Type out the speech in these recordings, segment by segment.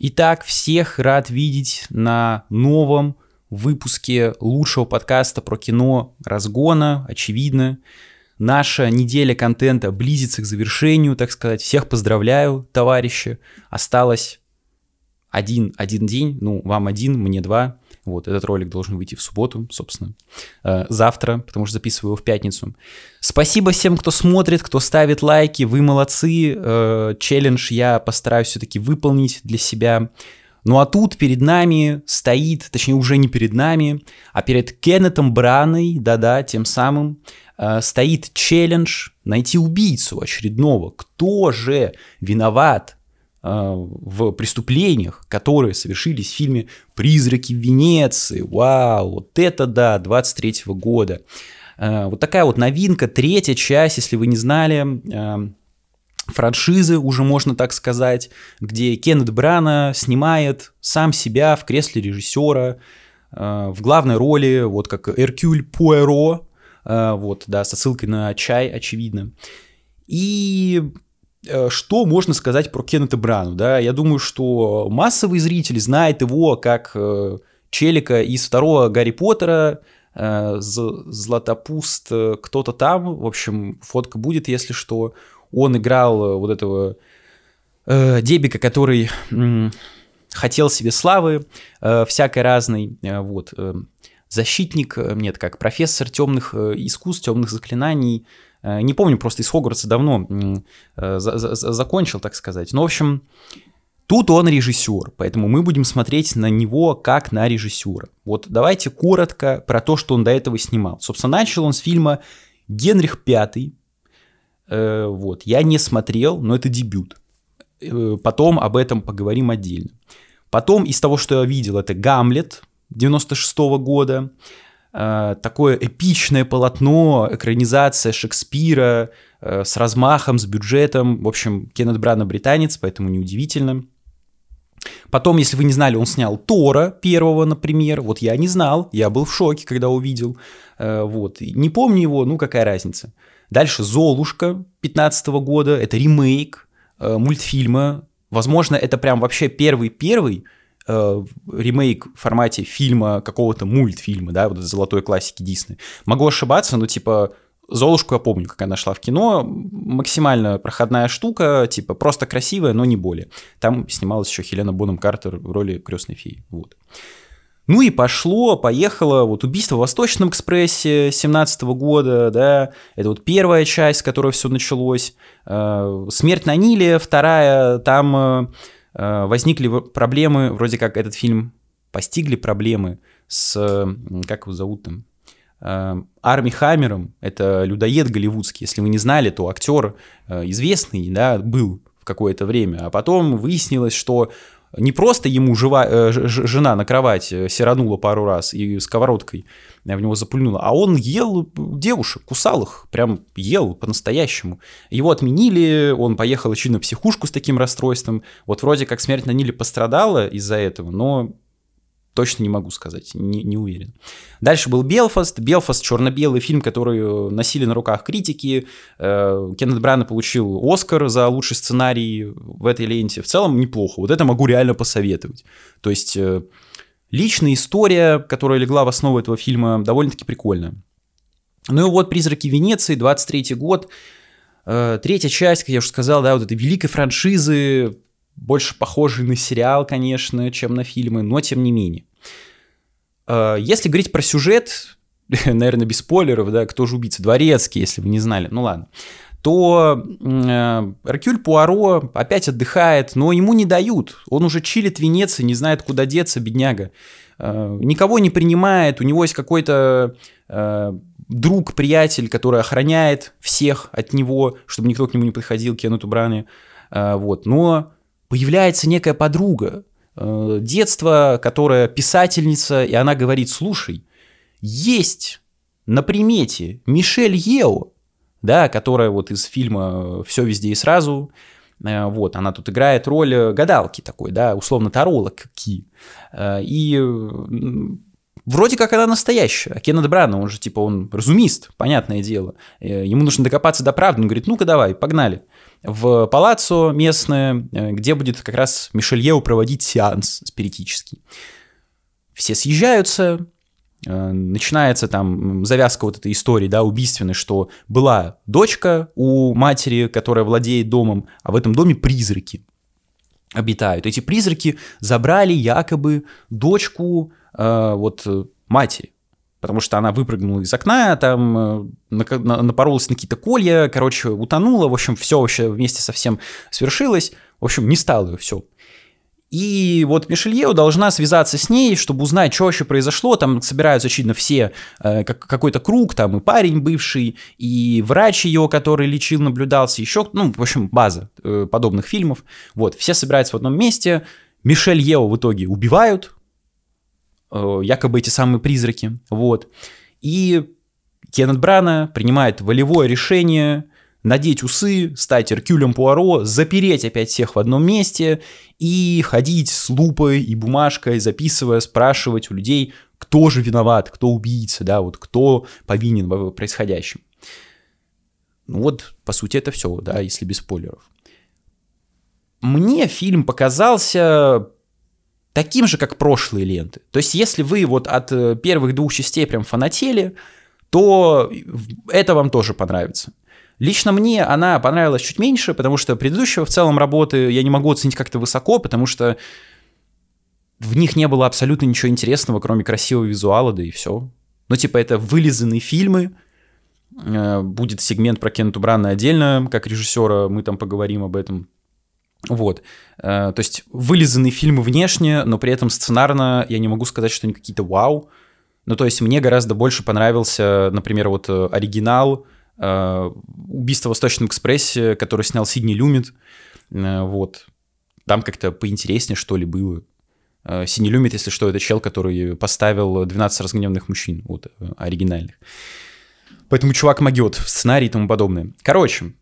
Итак, всех рад видеть на новом выпуске лучшего подкаста про кино «Разгона», очевидно. Наша неделя контента близится к завершению, так сказать. Всех поздравляю, товарищи. Осталось один, один день, ну, вам один, мне два. Вот, этот ролик должен выйти в субботу, собственно, э, завтра, потому что записываю его в пятницу. Спасибо всем, кто смотрит, кто ставит лайки, вы молодцы. Э, челлендж я постараюсь все-таки выполнить для себя. Ну а тут перед нами стоит, точнее уже не перед нами, а перед Кеннетом Браной, да-да, тем самым, э, стоит челлендж найти убийцу очередного. Кто же виноват в преступлениях, которые совершились в фильме «Призраки Венеции». Вау, вот это да, 23 -го года. Э, вот такая вот новинка, третья часть, если вы не знали, э, франшизы, уже можно так сказать, где Кеннет Брана снимает сам себя в кресле режиссера, в главной роли, вот как Эркюль Пуэро, вот, да, с отсылкой на чай, очевидно. И что можно сказать про Кеннета Брану, да? Я думаю, что массовый зритель знает его как э, челика из второго Гарри Поттера, э, Златопуст, кто-то там, в общем, фотка будет, если что. Он играл вот этого Дебика, который хотел себе славы всякой разной, вот, защитник, нет, как профессор темных искусств, темных заклинаний, Э, не помню, просто из Хогвартса давно э, закончил, так сказать. Но, в общем, тут он режиссер, поэтому мы будем смотреть на него как на режиссера. Вот давайте коротко про то, что он до этого снимал. Собственно, начал он с фильма «Генрих V». Э, вот, я не смотрел, но это дебют. Потом об этом поговорим отдельно. Потом из того, что я видел, это «Гамлет» 96 -го года. Э, такое эпичное полотно, экранизация Шекспира э, с размахом, с бюджетом. В общем, Кеннет Брана британец, поэтому неудивительно. Потом, если вы не знали, он снял Тора первого, например. Вот я не знал, я был в шоке, когда увидел. Э, вот. Не помню его, ну какая разница. Дальше «Золушка» 15 года, это ремейк мультфильма. Возможно, это прям вообще первый-первый э, ремейк в формате фильма, какого-то мультфильма, да, вот золотой классики Дисней. Могу ошибаться, но типа Золушку я помню, как она шла в кино. Максимально проходная штука, типа просто красивая, но не более. Там снималась еще Хелена Боном Картер в роли крестной феи. Вот. Ну и пошло, поехало, вот «Убийство в Восточном экспрессе» 17 года, да, это вот первая часть, с которой все началось. Э, «Смерть на Ниле», вторая, там э, возникли проблемы, вроде как этот фильм постигли проблемы с, как его зовут там, э, Арми Хаммером, это людоед голливудский, если вы не знали, то актер э, известный, да, был в какое-то время, а потом выяснилось, что не просто ему жива, э, жена на кровать э, сиранула пару раз и сковородкой в него запульнула, а он ел девушек, кусал их, прям ел по-настоящему. Его отменили, он поехал очевидно в психушку с таким расстройством. Вот вроде как смерть на Ниле пострадала из-за этого, но Точно не могу сказать, не, не уверен. Дальше был Белфаст. Белфаст черно-белый фильм, который э, носили на руках критики. Э, Кеннет Брана получил Оскар за лучший сценарий в этой ленте. В целом неплохо. Вот это могу реально посоветовать. То есть э, личная история, которая легла в основу этого фильма, довольно-таки прикольная. Ну и вот «Призраки Венеции», 23 год. Третья часть, как я уже сказал, да, вот этой великой франшизы, больше похожий на сериал, конечно, чем на фильмы, но тем не менее. Э, если говорить про сюжет, наверное, без спойлеров, да, кто же убийца, Дворецкий, если вы не знали, ну ладно, то э, Эркюль Пуаро опять отдыхает, но ему не дают. Он уже чилит в Венеции, не знает, куда деться, бедняга. Э, никого не принимает, у него есть какой-то э, друг, приятель, который охраняет всех от него, чтобы никто к нему не подходил, Кеннету Бране. Э, вот. Но появляется некая подруга, э, детство, которая писательница, и она говорит, слушай, есть на примете Мишель Ео, да, которая вот из фильма «Все везде и сразу», э, вот, она тут играет роль гадалки такой, да, условно таролог, И вроде как она настоящая. А Кеннет Брана, он же типа, он разумист, понятное дело. Э, ему нужно докопаться до правды. Он говорит, ну-ка давай, погнали. В палаццо местное, э, где будет как раз Мишельеу проводить сеанс спиритический. Все съезжаются, э, начинается там завязка вот этой истории, да, убийственной, что была дочка у матери, которая владеет домом, а в этом доме призраки обитают. Эти призраки забрали якобы дочку э, вот матери, потому что она выпрыгнула из окна, там э, напоролась на какие-то колья, короче, утонула, в общем, все вообще вместе со всем свершилось, в общем, не стало ее все. И вот Мишельеу должна связаться с ней, чтобы узнать, что вообще произошло. Там собираются, очевидно, все, э, как, какой-то круг, там и парень бывший, и врач ее, который лечил, наблюдался, еще, ну, в общем, база э, подобных фильмов. Вот, все собираются в одном месте. Мишель Ео в итоге убивают, э, якобы эти самые призраки, вот. И Кеннет Брана принимает волевое решение надеть усы, стать Эркюлем Пуаро, запереть опять всех в одном месте и ходить с лупой и бумажкой, записывая, спрашивать у людей, кто же виноват, кто убийца, да, вот кто повинен в происходящем. Ну вот, по сути, это все, да, если без спойлеров. Мне фильм показался таким же, как прошлые ленты. То есть, если вы вот от э, первых двух частей прям фанатели, то это вам тоже понравится. Лично мне она понравилась чуть меньше, потому что предыдущего в целом работы я не могу оценить как-то высоко, потому что в них не было абсолютно ничего интересного, кроме красивого визуала, да и все. Ну, типа, это вылизанные фильмы, э, будет сегмент про Кенту Брана отдельно, как режиссера, мы там поговорим об этом. Вот. Э, то есть вылизанные фильмы внешне, но при этом сценарно я не могу сказать, что они какие-то вау. Ну, то есть мне гораздо больше понравился, например, вот э, оригинал Э, «Убийство в Восточном экспрессе», который снял Сидни Люмит. Вот. Там как-то поинтереснее, что ли, было. Сидни Люмит, если что, это чел, который поставил 12 разгневанных мужчин, вот, оригинальных. Поэтому чувак могет в сценарии и тому подобное. Короче,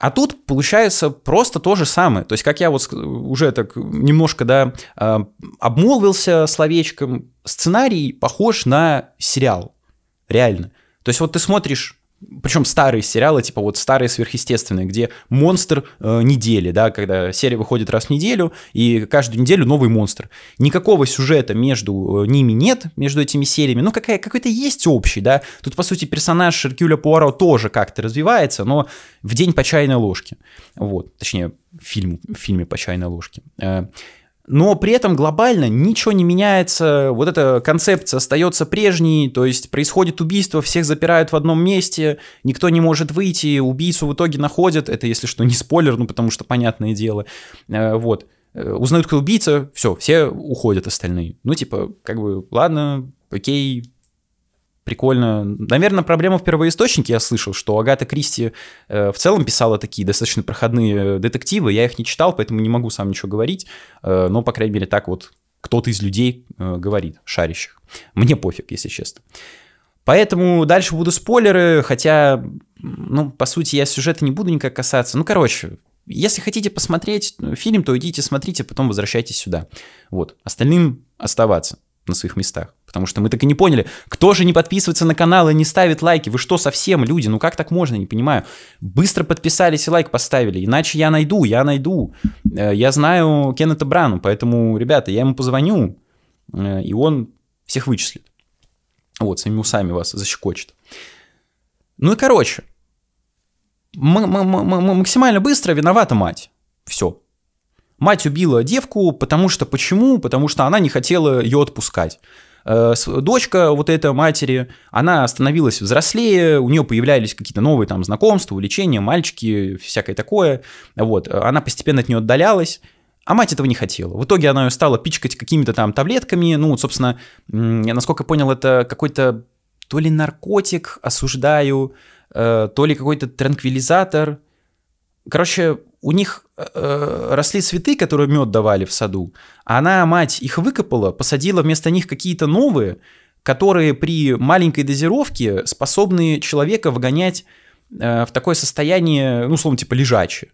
а тут получается просто то же самое. То есть, как я вот уже так немножко, да, обмолвился словечком, сценарий похож на сериал. Реально. То есть, вот ты смотришь причем старые сериалы, типа вот старые сверхъестественные, где монстр э, недели, да, когда серия выходит раз в неделю, и каждую неделю новый монстр. Никакого сюжета между э, ними нет, между этими сериями, ну какая, какой-то есть общий, да. Тут, по сути, персонаж Шеркюля Пуаро тоже как-то развивается, но в день по чайной ложке. Вот, точнее, фильм, в фильме по чайной ложке. Но при этом глобально ничего не меняется, вот эта концепция остается прежней, то есть происходит убийство, всех запирают в одном месте, никто не может выйти, убийцу в итоге находят, это если что не спойлер, ну потому что понятное дело, э, вот. Э, узнают, кто убийца, все, все уходят остальные. Ну типа, как бы, ладно, окей, прикольно. Наверное, проблема в первоисточнике, я слышал, что Агата Кристи э, в целом писала такие достаточно проходные детективы, я их не читал, поэтому не могу сам ничего говорить, э, но, по крайней мере, так вот кто-то из людей э, говорит, шарящих. Мне пофиг, если честно. Поэтому дальше будут спойлеры, хотя, ну, по сути, я сюжета не буду никак касаться. Ну, короче, если хотите посмотреть фильм, то идите, смотрите, потом возвращайтесь сюда. Вот, остальным оставаться на своих местах. Потому что мы так и не поняли, кто же не подписывается на канал и не ставит лайки? Вы что, совсем, люди? Ну как так можно, не понимаю. Быстро подписались и лайк поставили, иначе я найду, я найду. Э, я знаю Кеннета Брану, поэтому, ребята, я ему позвоню, э, и он всех вычислит. Вот, своими усами вас защекочет. Ну и короче, максимально быстро виновата мать. Все. Мать убила девку, потому что почему? Потому что она не хотела ее отпускать. Э, дочка вот этой матери, она становилась взрослее, у нее появлялись какие-то новые там знакомства, увлечения, мальчики, всякое такое. Вот, она постепенно от нее отдалялась. А мать этого не хотела. В итоге она ее стала пичкать какими-то там таблетками. Ну, вот, собственно, я насколько понял, это какой-то то ли наркотик, осуждаю, э, то ли какой-то транквилизатор. Короче, у них э, росли цветы, которые мед давали в саду, а она, мать, их выкопала, посадила вместо них какие-то новые, которые при маленькой дозировке способны человека вгонять э, в такое состояние, ну, словно типа лежачее.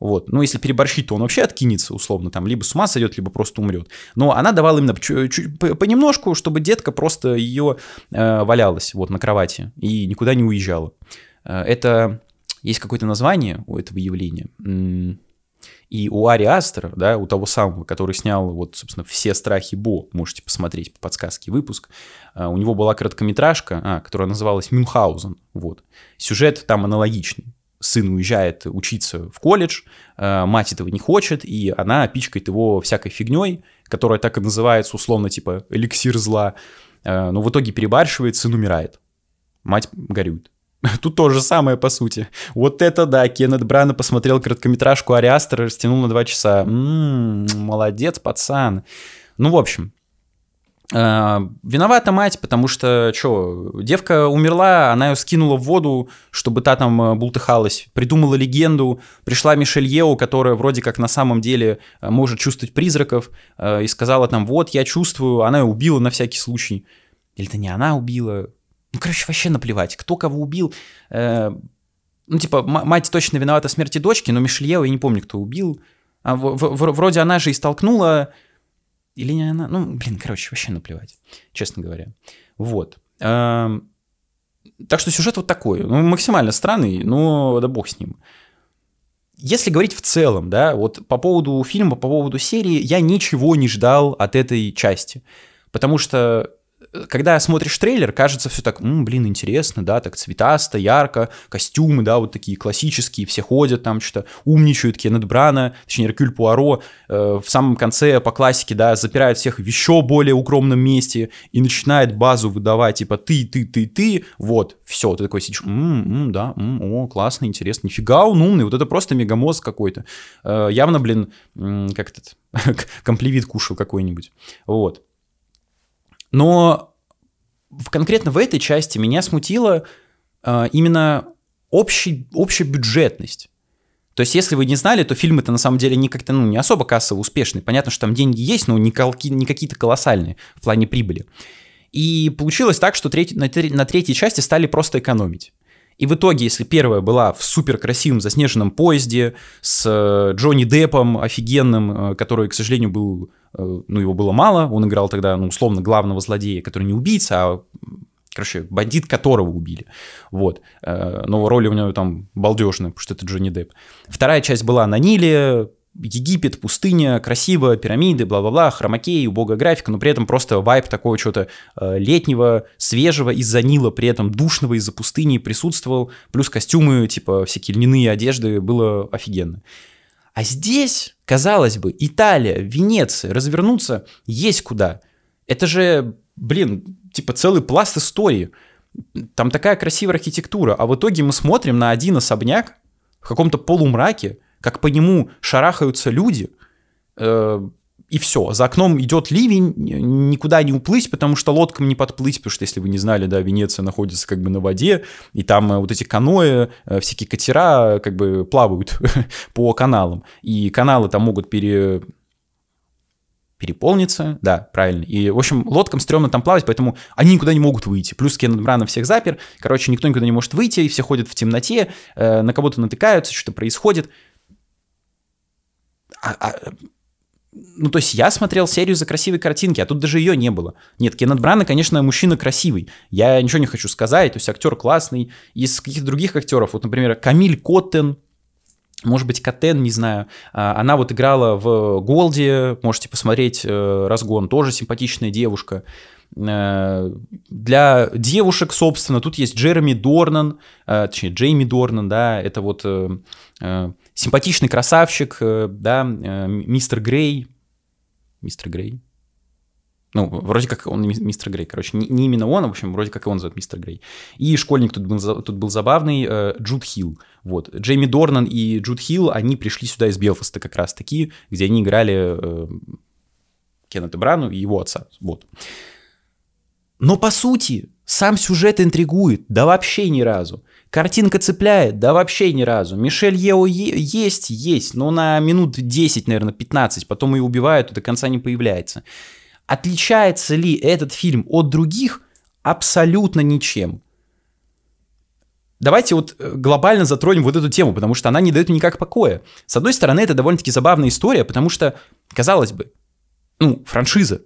Вот. Ну, если переборщить, то он вообще откинется, условно, там, либо с ума сойдет, либо просто умрет. Но она давала именно чуть, понемножку, чтобы детка просто ее э, валялась вот на кровати и никуда не уезжала. Э, это есть какое-то название у этого явления. И у Ари Астера, да, у того самого, который снял, вот, собственно, «Все страхи Бо», можете посмотреть по подсказке выпуск, э, у него была короткометражка, а, которая называлась «Мюнхгаузен», вот. Сюжет там аналогичный. Сын уезжает учиться в колледж, э, мать этого не хочет, и она пичкает его всякой фигней, которая так и называется, условно, типа «эликсир зла», э, но в итоге перебарщивает, сын умирает. Мать горюет. Тут то же самое, по сути. Вот это да, Кеннет Брана посмотрел короткометражку Ариастера, растянул на два часа. М-м, молодец, пацан. Ну, в общем, э, виновата мать, потому что, что, девка умерла, она ее скинула в воду, чтобы та там э, бултыхалась, придумала легенду, пришла Мишель Ео, которая вроде как на самом деле э, может чувствовать призраков, и сказала там, вот, я чувствую, она ее убила на всякий случай. Или это не она убила, ну, короче, вообще наплевать, кто кого убил. Э, ну, типа, мать точно виновата в смерти дочки, но Мишельева я не помню, кто убил. А в, в, вроде она же и столкнула... Или не она? Ну, блин, короче, вообще наплевать, честно говоря. Вот. Э, так что сюжет вот такой. Ну, максимально странный, но да бог с ним. Если говорить в целом, да, вот по поводу фильма, по поводу серии, я ничего не ждал от этой части. Потому что когда смотришь трейлер, кажется все так, М, блин, интересно, да, так цветасто, ярко, костюмы, да, вот такие классические, все ходят там что-то, умничают, Кеннет Брана, точнее, Эркюль Пуаро э, в самом конце по классике, да, запирает всех в еще более укромном месте и начинает базу выдавать, типа, ты, ты, ты, ты, вот, все, ты такой сидишь, м-м, да, м, о, классно, интересно, нифига он умный, вот это просто мегамозг какой-то, э, явно, блин, как этот, комплевит кушал какой-нибудь, вот. Но в, конкретно в этой части меня смутила э, именно общий, общая бюджетность. То есть, если вы не знали, то фильм это на самом деле не как-то, ну, не особо кассово успешный. Понятно, что там деньги есть, но не, не какие-то колоссальные в плане прибыли. И получилось так, что треть, на, на третьей части стали просто экономить. И в итоге, если первая была в супер красивом заснеженном поезде с э, Джонни Деппом офигенным, э, который, к сожалению, был, э, ну, его было мало, он играл тогда, ну, условно, главного злодея, который не убийца, а короче, бандит, которого убили. Вот. Но роль у него там балдежная, потому что это Джонни Депп. Вторая часть была на Ниле, Египет, пустыня, красиво, пирамиды, бла-бла-бла, хромакей, убогая графика, но при этом просто вайп такого чего-то э, летнего, свежего из-за Нила, при этом душного из-за пустыни присутствовал, плюс костюмы, типа всякие льняные одежды, было офигенно. А здесь, казалось бы, Италия, Венеция, развернуться есть куда. Это же, блин, типа целый пласт истории. Там такая красивая архитектура, а в итоге мы смотрим на один особняк в каком-то полумраке, как по нему шарахаются люди, э, и все. За окном идет ливень, никуда не уплыть, потому что лодкам не подплыть, потому что, если вы не знали, да, Венеция находится как бы на воде, и там э, вот эти каноэ, э, всякие катера как бы плавают по каналам. И каналы там могут пере переполнится, да, правильно. И, в общем, лодкам стрёмно там плавать, поэтому они никуда не могут выйти. Плюс Кеннет Брана всех запер, короче, никто никуда не может выйти, и все ходят в темноте, э, на кого-то натыкаются, что-то происходит а, а, ну, то есть я смотрел серию за красивые картинки, а тут даже ее не было. Нет, Кеннет Брана, конечно, мужчина красивый. Я ничего не хочу сказать, то есть актер классный. Из каких-то других актеров, вот, например, Камиль Коттен, может быть, Катен, не знаю. А, она вот играла в Голде, можете посмотреть э, разгон, тоже симпатичная девушка. Э, для девушек, собственно, тут есть Джереми Дорнан, э, точнее, Джейми Дорнан, да, это вот симпатичный красавчик, э, да, э, мистер Грей. Мистер Грей. Ну, вроде как он мистер Грей, короче, не, не именно он, а, в общем, вроде как и он зовут мистер Грей. И школьник тут был, тут был забавный, э, Джуд Хилл. Вот. Джейми Дорнан и Джуд Хилл, они пришли сюда из Белфаста как раз таки, где они играли э, Кеннета Брану и его отца. Вот. Но по сути, сам сюжет интригует, да вообще ни разу. Картинка цепляет? Да вообще ни разу. Мишель Ео есть, есть, но на минут 10, наверное, 15, потом ее убивают и до конца не появляется. Отличается ли этот фильм от других? Абсолютно ничем. давайте вот э, глобально затронем вот эту тему, потому что она не дает никак покоя. С одной стороны, это довольно-таки забавная история, потому что, казалось бы, ну, франшиза,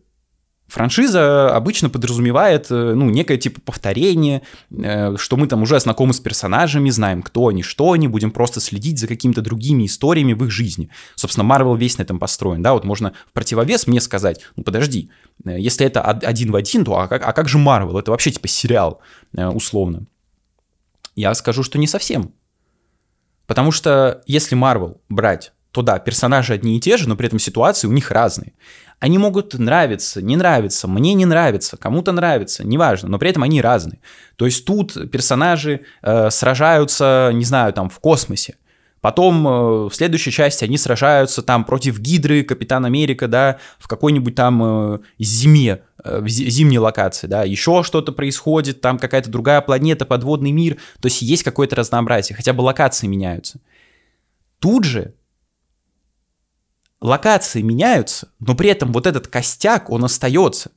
Франшиза обычно подразумевает, э, ну, некое типа повторение, э, что мы там уже знакомы с персонажами, знаем, кто они, что они, будем просто следить за какими-то другими историями в их жизни. Собственно, Марвел весь на этом построен, да, вот можно в противовес мне сказать, ну, подожди, э, если это один в один, то а как, а как же Марвел? Это вообще типа сериал, условно. Я скажу, что не совсем. Потому что если Марвел брать, то да, персонажи одни и те же, но при этом ситуации у них разные. Они могут нравиться, не нравиться, мне не нравится, кому-то нравится, неважно, но при этом они разные. То есть тут персонажи э, сражаются, не знаю, там в космосе. Потом э, в следующей части они сражаются там против Гидры, Капитан Америка, да, в какой-нибудь там э, зиме, э, в зимней локации, да, еще что-то происходит, там какая-то другая планета, подводный мир, то есть есть какое-то разнообразие, хотя бы локации меняются. Тут же локации меняются, но при этом вот этот костяк, он остается.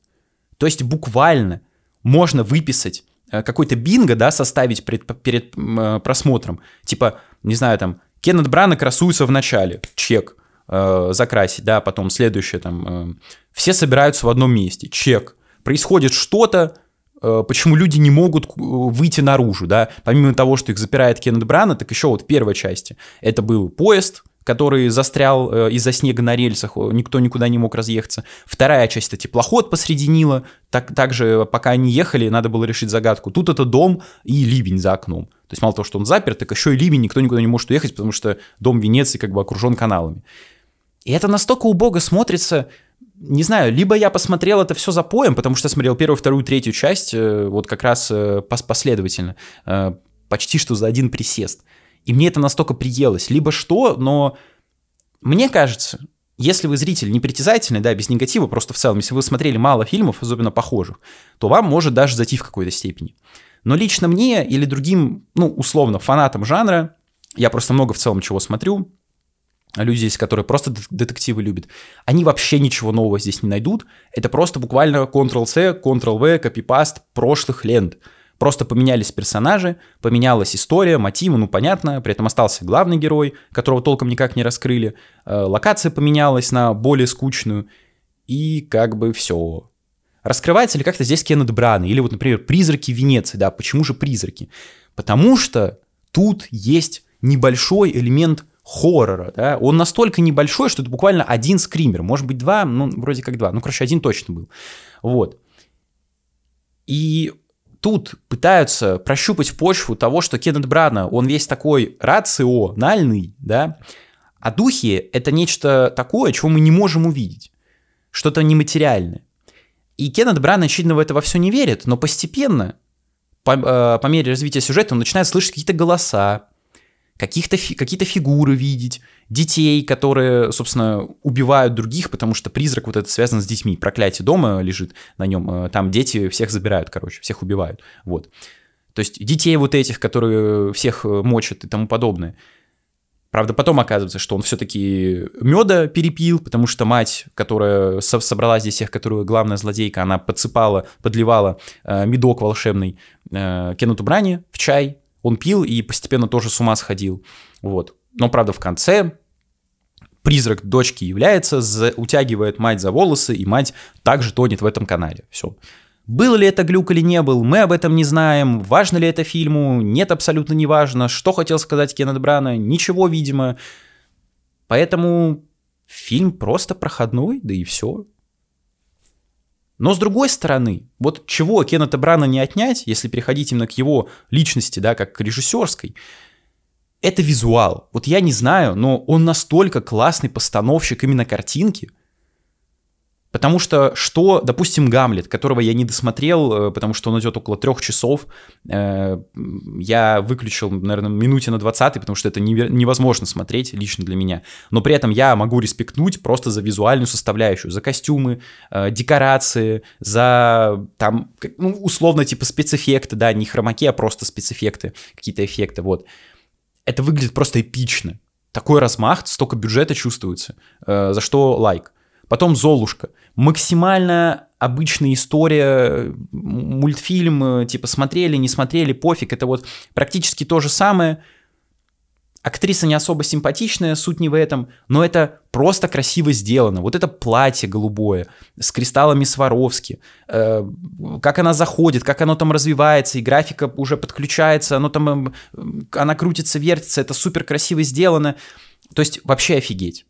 То есть буквально можно выписать э, какой-то бинго, да, составить перед, перед э, просмотром. Типа, не знаю, там, Кеннет Брана красуется в начале, чек, э, закрасить, да, потом следующее, там, э, все собираются в одном месте, чек. Происходит что-то, э, почему люди не могут выйти наружу, да, помимо того, что их запирает Кеннет Брана, так еще вот в первой части это был поезд, который застрял э, из-за снега на рельсах, никто никуда не мог разъехаться. Вторая часть — это теплоход посреди Нила, так, также пока они ехали, надо было решить загадку. Тут это дом и ливень за окном. То есть мало того, что он заперт, так еще и ливень, никто никуда не может уехать, потому что дом Венеции как бы окружен каналами. И это настолько убого смотрится, не знаю, либо я посмотрел это все за поем, потому что я смотрел первую, вторую, третью часть, э, вот как раз э, последовательно, почти что за один присест. И мне это настолько приелось. Либо что, но мне кажется, если вы зритель непритязательный, да, без негатива, просто в целом, если вы смотрели мало фильмов, особенно похожих, то вам может даже зайти в какой-то степени. Но лично мне или другим, ну, условно, фанатам жанра, я просто много в целом чего смотрю, люди здесь, которые просто детективы любят, они вообще ничего нового здесь не найдут. Это просто буквально Ctrl-C, Ctrl-V, копипаст прошлых лент. Просто поменялись персонажи, поменялась история, мотивы, ну понятно, при этом остался главный герой, которого толком никак не раскрыли, э, локация поменялась на более скучную, и как бы все. Раскрывается ли как-то здесь Кеннет Бран, или вот, например, «Призраки Венеции», да, почему же «Призраки»? Потому что тут есть небольшой элемент хоррора, да, он настолько небольшой, что это буквально один скример, может быть два, ну, вроде как два, ну, короче, один точно был, вот. И тут пытаются прощупать почву того, что Кеннет Брана, он весь такой рациональный, да, а духи — это нечто такое, чего мы не можем увидеть, что-то нематериальное. И Кеннет Бран, очевидно, в это во все не верит, но постепенно, по, э, по мере развития сюжета, он начинает слышать какие-то голоса, каких-то фи- какие-то фигуры видеть, детей, которые, собственно, убивают других, потому что призрак вот это связан с детьми. Проклятие дома лежит на нем, э, там дети всех забирают, короче, всех убивают. Вот. То есть детей вот этих, которые всех э, мочат и тому подобное. Правда, потом оказывается, что он все-таки меда перепил, потому что мать, которая собрала здесь всех, которую главная злодейка, она подсыпала, подливала э, медок волшебный э, Кеннету Брани в чай, он пил и постепенно тоже с ума сходил. Вот. Но, правда, в конце призрак дочки является, за, утягивает мать за волосы, и мать также тонет в этом канале. Все. Был ли это глюк или не был, мы об этом не знаем. Важно ли это фильму? Нет, абсолютно не важно. Что хотел сказать Кеннет Брана? Ничего, видимо. Поэтому фильм просто проходной, да и все. Но с другой стороны, вот чего Кеннета Брана не отнять, если переходить именно к его личности, да, как к режиссерской, это визуал. Вот я не знаю, но он настолько классный постановщик именно картинки – Потому что что, допустим, Гамлет, которого я не досмотрел, э, потому что он идет около трех часов, э, я выключил, наверное, минуте на 20, потому что это невозможно смотреть лично для меня. Но при этом я могу респектнуть просто за визуальную составляющую, за костюмы, э, декорации, за там, ну, условно, типа спецэффекты, да, не хромаки, а просто спецэффекты, какие-то эффекты, вот. Это выглядит просто эпично. Такой размах, столько бюджета чувствуется, за что лайк. Потом «Золушка». Максимально обычная история, мультфильм, типа смотрели, не смотрели, пофиг. Это вот практически то же самое – Актриса не особо симпатичная, суть не в этом, но это просто красиво сделано. Вот это платье голубое с кристаллами Сваровски, э, как она заходит, как оно там развивается, и графика уже подключается, оно там, э, она крутится, вертится, это супер красиво сделано. То есть вообще офигеть.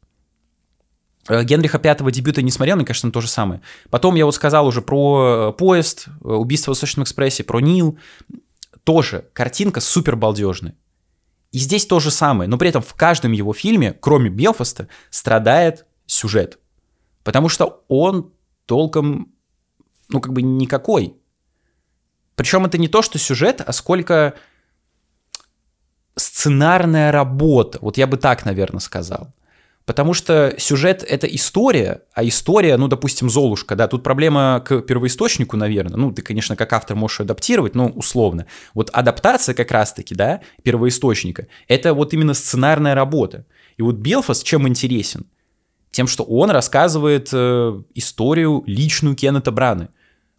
Э, Генриха Пятого дебюта не смотрел, мне кажется, то же самое. Потом я вот сказал уже про э, поезд, э, убийство в Восточном экспрессе, про Нил. Тоже картинка супер балдежная. И здесь то же самое, но при этом в каждом его фильме, кроме Белфаста, страдает сюжет. Потому что он толком, ну, как бы никакой. Причем это не то, что сюжет, а сколько сценарная работа. Вот я бы так, наверное, сказал. Потому что сюжет — это история, а история, ну, допустим, «Золушка», да, тут проблема к первоисточнику, наверное. Ну, ты, конечно, как автор можешь адаптировать, но условно. Вот адаптация как раз-таки, да, первоисточника — это вот именно сценарная работа. И вот Белфаст чем интересен? Тем, что он рассказывает э, историю личную Кеннета Браны.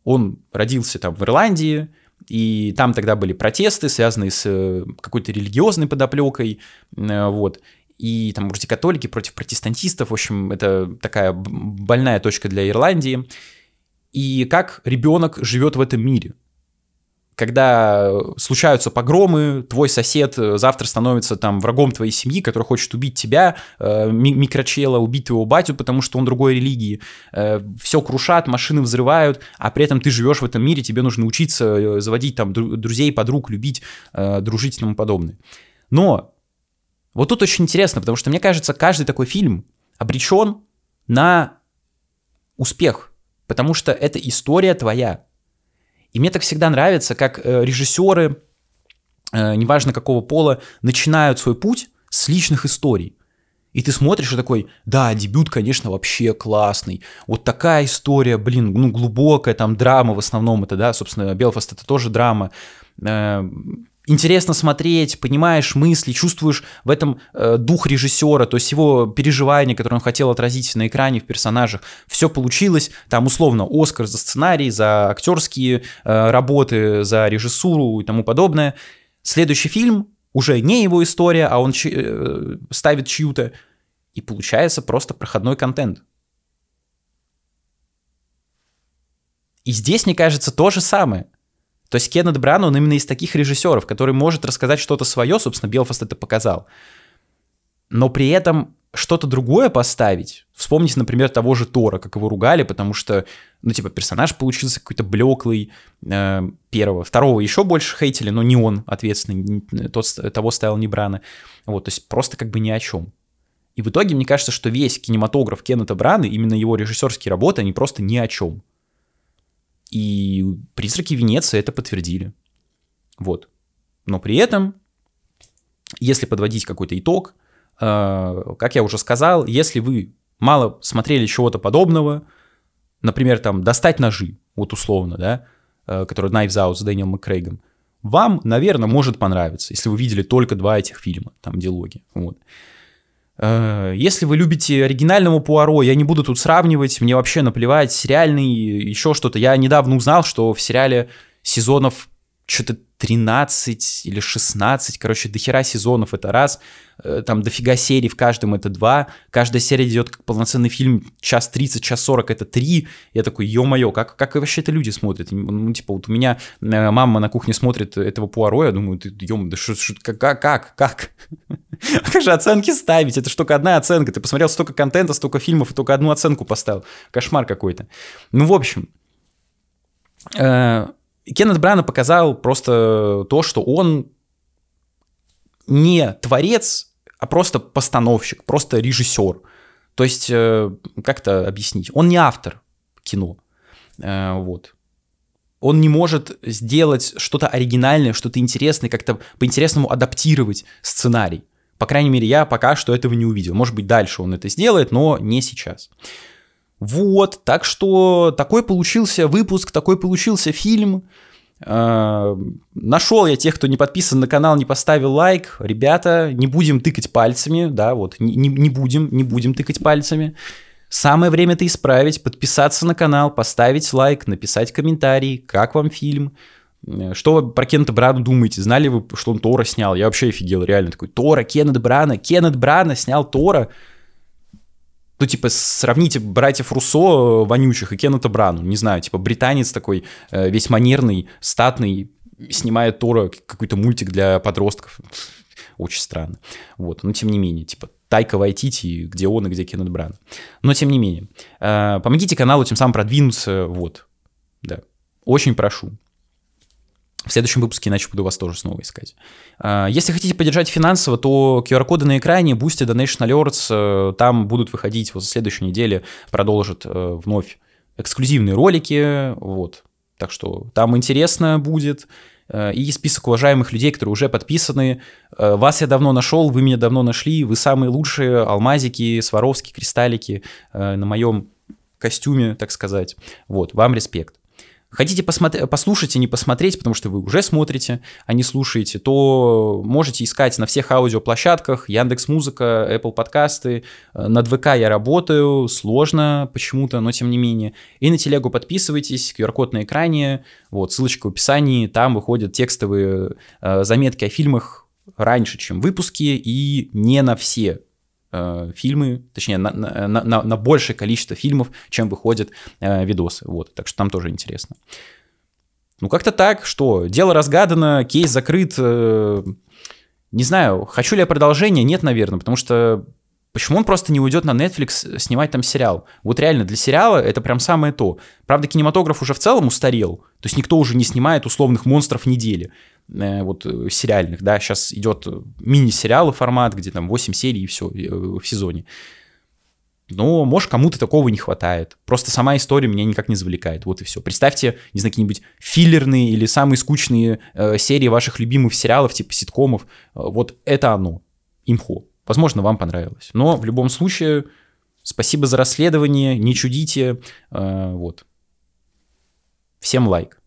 Он родился там в Ирландии, и там тогда были протесты, связанные с э, какой-то религиозной подоплекой, э, вот и там католики против протестантистов, в общем, это такая больная точка для Ирландии. И как ребенок живет в этом мире. Когда случаются погромы, твой сосед завтра становится там врагом твоей семьи, который хочет убить тебя, э, микрочела, убить твоего батю, потому что он другой религии. Э, все крушат, машины взрывают, а при этом ты живешь в этом мире, тебе нужно учиться э, заводить там друзей, подруг, любить, дружить и тому подобное. Но вот тут очень интересно, потому что мне кажется, каждый такой фильм обречен на успех, потому что это история твоя. И мне так всегда нравится, как э, режиссеры, э, неважно какого пола, начинают свой путь с личных историй. И ты смотришь и такой, да, дебют, конечно, вообще классный. Вот такая история, блин, ну, глубокая, там, драма в основном это, да, собственно, Белфаст это тоже драма. Интересно смотреть, понимаешь мысли, чувствуешь в этом э, дух режиссера, то есть его переживания, которые он хотел отразить на экране в персонажах. Все получилось, там условно Оскар за сценарий, за актерские э, работы, за режиссуру и тому подобное. Следующий фильм уже не его история, а он чи- э, ставит чью-то, и получается просто проходной контент. И здесь, мне кажется, то же самое. То есть Кеннет Бран, он именно из таких режиссеров, который может рассказать что-то свое, собственно, Белфаст это показал. Но при этом что-то другое поставить. Вспомните, например, того же Тора, как его ругали, потому что, ну, типа, персонаж получился какой-то блеклый э, первого. Второго еще больше хейтили, но не он ответственный, тот, того ставил не Брана. Вот, то есть просто как бы ни о чем. И в итоге мне кажется, что весь кинематограф Кеннета Брана, именно его режиссерские работы, они просто ни о чем. И призраки Венеции это подтвердили. Вот. Но при этом, если подводить какой-то итог, э, как я уже сказал, если вы мало смотрели чего-то подобного, например, там, достать ножи, вот условно, да, э, который Knives Out с Дэниелом Маккрейгом, вам, наверное, может понравиться, если вы видели только два этих фильма, там, диалоги, вот. Э, если вы любите оригинального Пуаро, я не буду тут сравнивать, мне вообще наплевать, сериальный, еще что-то. Я недавно узнал, что в сериале сезонов что-то 13 или 16, короче, дохера сезонов это раз, э, там дофига серий в каждом это два, каждая серия идет как полноценный фильм, час 30, час 40 это три, я такой, ё-моё, как, как вообще это люди смотрят? Ну, типа, вот у меня э, мама на кухне смотрит этого Пуаро, я думаю, ты, ё да что, как, как, как? А как же оценки ставить? Это же только одна оценка, ты посмотрел столько контента, столько фильмов и только одну оценку поставил, кошмар какой-то. Ну, в общем, э, Кеннет Брана показал просто то, что он не творец, а просто постановщик, просто режиссер. То есть, э, как это объяснить? Он не автор кино. Э, вот. Он не может сделать что-то оригинальное, что-то интересное, как-то по-интересному адаптировать сценарий. По крайней мере, я пока что этого не увидел. Может быть, дальше он это сделает, но не сейчас. Вот, так что такой получился выпуск, такой получился фильм. Э, нашел я тех, кто не подписан на канал, не поставил лайк. Ребята, не будем тыкать пальцами, да, вот, не, не будем, не будем тыкать пальцами. Самое время это исправить, подписаться на канал, поставить лайк, написать комментарий, как вам фильм, э, что вы про Кеннета Брана думаете? Знали вы, что он Тора снял? Я вообще офигел, реально. Такой, Тора, Кеннет Брана. Кеннет Брана снял Тора. Ну, типа, сравните братьев Руссо э, вонючих и Кеннета Брану. Не знаю, типа, британец такой, э, весь манерный, статный, снимает Тора, какой-то мультик для подростков. Очень странно. Вот, но тем не менее, типа, Тайка Вайтити, где он и где Кеннет Бран. Но тем не менее, э, помогите каналу тем самым продвинуться, вот, да. Очень прошу. В следующем выпуске иначе буду вас тоже снова искать. Э, если хотите поддержать финансово, то QR-коды на экране, Boosted, Donation Alerts, э, там будут выходить вот за следующей неделе, продолжат вновь эксклюзивные ролики, вот. Так что там интересно будет. Э, и список уважаемых людей, которые уже подписаны. Э, вас я давно нашел, вы меня давно нашли, вы самые лучшие алмазики, сваровские кристаллики э, на моем костюме, так сказать. Вот, вам респект. Хотите посмотри, послушать и не посмотреть, потому что вы уже смотрите, а не слушаете, то можете искать на всех аудиоплощадках, Яндекс Музыка, Apple подкасты. На ВК я работаю, сложно почему-то, но тем не менее. И на телегу подписывайтесь, QR-код на экране, вот, ссылочка в описании, там выходят текстовые э, заметки о фильмах раньше, чем выпуски, и не на все э, фильмы, точнее, на, на, на, на большее количество фильмов, чем выходят э, видосы. Вот, так что там тоже интересно. Ну, как-то так, что дело разгадано, кейс закрыт. Э, не знаю, хочу ли я продолжение? Нет, наверное, потому что Почему он просто не уйдет на Netflix снимать там сериал? Вот реально для сериала это прям самое то. Правда, кинематограф уже в целом устарел, то есть никто уже не снимает условных монстров недели. Э, вот э, сериальных, да, сейчас идет мини-сериалы формат, где там 8 серий и все э, в сезоне. Но, может, кому-то такого не хватает. Просто сама история меня никак не завлекает. Вот и все. Представьте, не знаю, какие-нибудь филлерные или самые скучные э, серии ваших любимых сериалов, типа ситкомов. Вот это оно. Имхо. Возможно, вам понравилось. Но в любом случае, спасибо за расследование, не чудите. Э, вот. Всем лайк.